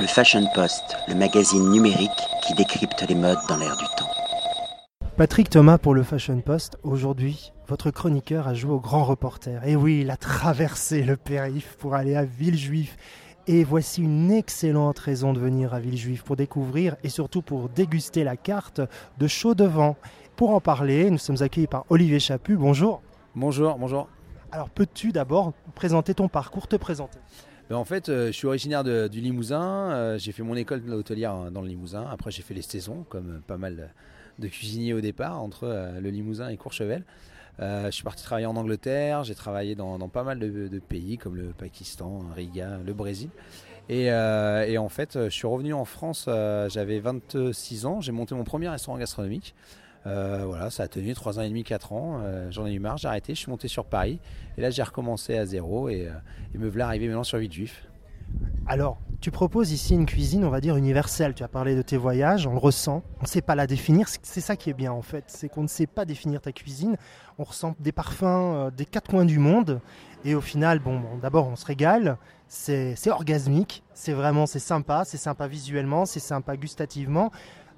Le Fashion Post, le magazine numérique qui décrypte les modes dans l'air du temps. Patrick Thomas pour le Fashion Post. Aujourd'hui, votre chroniqueur a joué au grand reporter. Et oui, il a traversé le périph' pour aller à Villejuif. Et voici une excellente raison de venir à Villejuif pour découvrir et surtout pour déguster la carte de Chaud Devant. Pour en parler, nous sommes accueillis par Olivier Chaput. Bonjour. Bonjour, bonjour. Alors, peux-tu d'abord présenter ton parcours, te présenter? Ben, en fait, euh, je suis originaire du Limousin. Euh, j'ai fait mon école hôtelière hein, dans le Limousin. Après, j'ai fait les saisons, comme pas mal de cuisiniers au départ, entre euh, le Limousin et Courchevel. je suis parti travailler en Angleterre. J'ai travaillé dans, pas mal de, pays, comme le Pakistan, Riga, le Brésil. Et, en fait, je suis revenu en France, j'avais 26 ans. J'ai monté mon premier restaurant gastronomique. Euh, voilà, ça a tenu 3 ans et demi, 4 ans. Euh, j'en ai eu marre, j'ai arrêté, je suis monté sur Paris. Et là, j'ai recommencé à zéro et, euh, me voilà arrivé maintenant sur 8 juifs. Alors, tu proposes ici une cuisine, on va dire, universelle. Tu as parlé de tes voyages, on le ressent. On ne sait pas la définir. C'est ça qui est bien, en fait. C'est qu'on ne sait pas définir ta cuisine. On ressent des parfums des quatre coins du monde. Et au final, bon, bon d'abord, on se régale. C'est orgasmique. C'est vraiment, c'est sympa. C'est sympa visuellement. C'est sympa gustativement.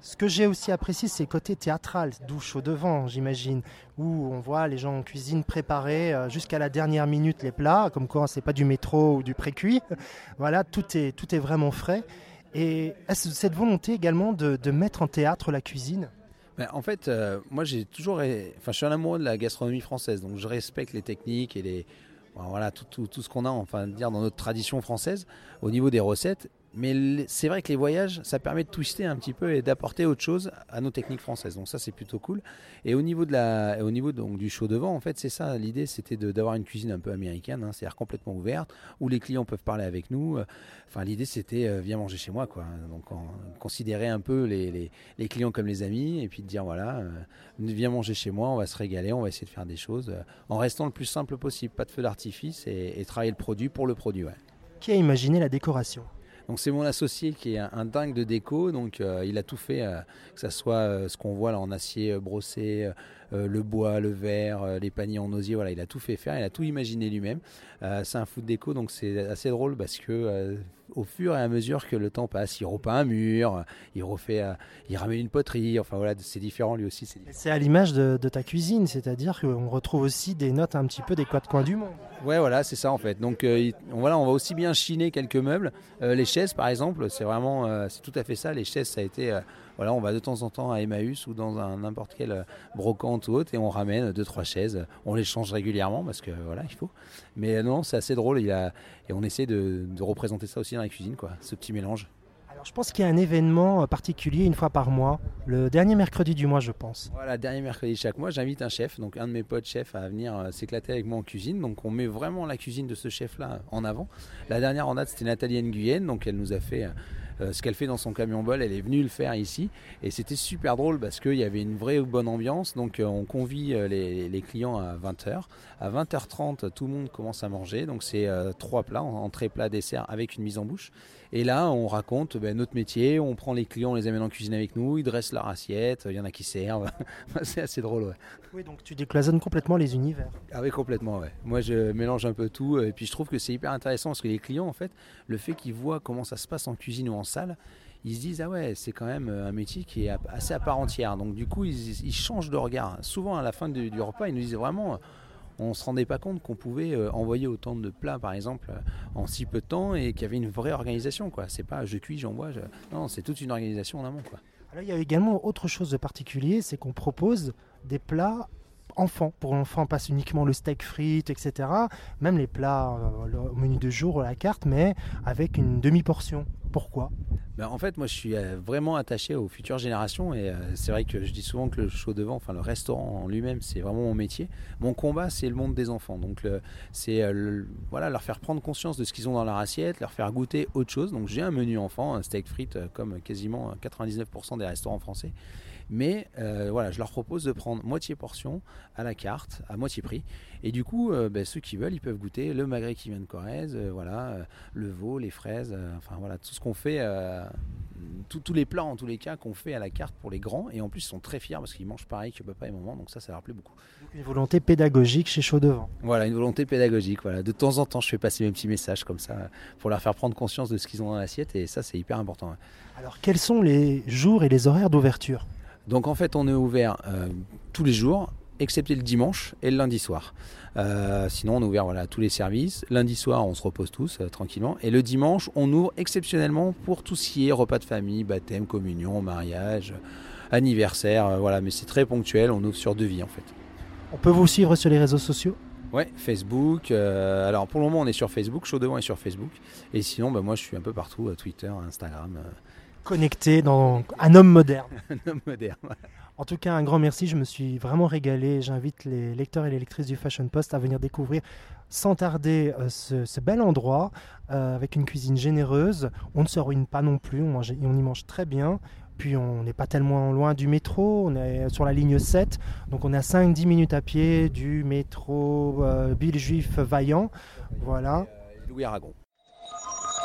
Ce que j'ai aussi apprécié, c'est le côté théâtral, douche au devant, j'imagine, où on voit les gens en cuisine préparer euh, jusqu'à la dernière minute les plats, comme quoi c'est pas du métro ou du pré-cuit. voilà, tout est, tout est vraiment frais. Et cette volonté également de, mettre en théâtre la cuisine? Ben, en fait, euh, moi j'ai toujours, enfin, je suis un amoureux de la gastronomie française, donc je respecte les techniques et les, voilà, tout, tout, tout ce qu'on a, enfin, dire dans notre tradition française au niveau des recettes. Mais c'est vrai que les voyages, ça permet de twister un petit peu et d'apporter autre chose à nos techniques françaises. Donc ça, c'est plutôt cool. Et au niveau, de la, au niveau donc, du chaud devant, en fait, c'est ça. L'idée, c'était d'avoir une cuisine un peu américaine, hein, c'est-à-dire complètement ouverte, où les clients peuvent parler avec nous. Enfin, l'idée, c'était euh, viens manger chez moi, quoi. Donc, considérer un peu les, les, clients comme les amis, et puis de dire voilà, euh, viens manger chez moi, on va se régaler, on va essayer de faire des choses euh, en restant le plus simple possible, pas de feu d'artifice, et, travailler le produit pour le produit. Qui a imaginé la décoration? Donc c'est mon associé qui est un, dingue de déco, donc euh, il a tout fait, euh, que ce soit euh, ce qu'on voit là en acier brossé, le bois, le verre, les paniers en osier, voilà, il a tout fait faire, il a tout imaginé lui-même. c'est un foot déco, donc c'est assez drôle parce que au fur et à mesure que le temps passe, il repeint un mur, il refait, ramène une poterie, enfin voilà, c'est différent lui aussi. C'est à l'image de, ta cuisine, c'est-à-dire qu'on retrouve aussi des notes un petit peu des quatre coins du monde. Ouais, voilà, c'est ça en fait. Donc voilà, on va aussi bien chiner quelques meubles, les chaises par exemple, c'est vraiment, euh, c'est tout à fait ça. Les chaises, ça a été, euh, voilà, on va de temps en temps à Emmaüs ou dans n'importe quelle euh, brocante ou autre et on ramène deux trois chaises. On les change régulièrement parce que voilà, il faut. Mais non, c'est assez drôle. Il a, et on essaie de, représenter ça aussi dans la cuisine, quoi, ce petit mélange. Je pense qu'il y a un événement particulier une fois par mois, le dernier mercredi du mois, je pense. Voilà, dernier mercredi chaque mois, j'invite un chef, donc un de mes potes chefs, à venir s'éclater avec moi en cuisine. Donc, on met vraiment la cuisine de ce chef-là en avant. La dernière en date, c'était Nathalie Nguyen, donc elle nous a fait euh, ce qu'elle fait dans son camion bol, elle est venue le faire ici. Et c'était super drôle parce qu'il y avait une vraie bonne ambiance. Donc euh, on convie euh, les, clients à 20h. À 20h30, tout le monde commence à manger. Donc c'est trois plats, entrée, plat, dessert avec une mise en bouche. Et là, on raconte ben, notre métier, on prend les clients, on les amène en cuisine avec nous, ils dressent leur assiette, il y en a qui servent. c'est assez drôle, ouais. Oui, donc tu décloisonnes complètement les univers. Ah oui, complètement, ouais. Moi, je mélange un peu tout, et puis je trouve que c'est hyper intéressant parce que les clients, en fait, le fait qu'ils voient comment ça se passe en cuisine ou en ils se disent ah ouais c'est quand même un métier qui est assez à part entière donc du coup ils, changent de regard souvent à la fin du, repas ils nous disent vraiment on se rendait pas compte qu'on pouvait euh, envoyer autant de plats, par exemple, euh, en si peu de temps et qu'il y avait une vraie organisation. quoi. C'est pas je cuis, j'envoie. Non, c'est toute une organisation en amont. Quoi. Alors, il y a également autre chose de particulier, c'est qu'on propose des plats enfants. Pour l'enfant, pas uniquement le steak frites, etc. Même les plats euh, au menu de jour, la carte, mais avec une demi-portion. Pourquoi? Ben, En fait, moi, je suis euh, vraiment attaché aux futures générations et euh, c'est vrai que je dis souvent que le chaud devant, enfin le restaurant en lui-même, c'est vraiment mon métier. Mon combat, c'est le monde des enfants. Donc, c'est voilà, leur faire prendre conscience de ce qu'ils ont dans leur assiette, leur faire goûter autre chose. Donc, j'ai un menu enfant, un steak frites, comme quasiment 99% des restaurants français. Mais euh, voilà, je leur propose de prendre moitié portion à la carte, à moitié prix. Et du coup, euh, ben, ceux qui veulent, ils peuvent goûter le magret qui vient de Corrèze, euh, voilà, le veau, les fraises, enfin voilà, tout ce qu'on fait tous les plats en tous les cas qu'on fait à la carte pour les grands et en plus ils sont très fiers parce qu'ils mangent pareil que papa et maman donc ça ça leur plaît beaucoup. Une volonté pédagogique chez Chaud Devant. Voilà une volonté pédagogique voilà de temps en temps je fais passer mes petits messages comme ça pour leur faire prendre conscience de ce qu'ils ont dans l'assiette et ça c'est hyper important. Alors quels sont les jours et les horaires d'ouverture? Donc en fait on est ouvert euh, tous les jours excepté le dimanche et le lundi soir. Euh, sinon, on est ouvert voilà, tous les services. Lundi soir, on se repose tous euh, tranquillement. Et le dimanche, on ouvre exceptionnellement pour tout ce qui est repas de famille, baptême, communion, mariage, anniversaire. Euh, voilà, mais c'est très ponctuel. On ouvre sur devis en fait. On peut vous suivre sur les réseaux sociaux? Ouais, Facebook. alors pour le moment, on est sur Facebook. Chaud devant est sur Facebook. Et sinon, bah, moi, je suis un peu partout Twitter, Instagram. Connecté dans un homme moderne. un homme moderne. En tout cas, un grand merci. Je me suis vraiment régalé. J'invite les lecteurs et les lectrices du Fashion Post à venir découvrir sans tarder euh, ce, bel endroit euh, avec une cuisine généreuse. On ne se ruine pas non plus. On, mange, on y mange très bien. Puis on n'est pas tellement loin du métro, on est sur la ligne 7, donc on est à 5-10 minutes à pied du métro euh, Juif Vaillant. Voilà. Louis Aragon.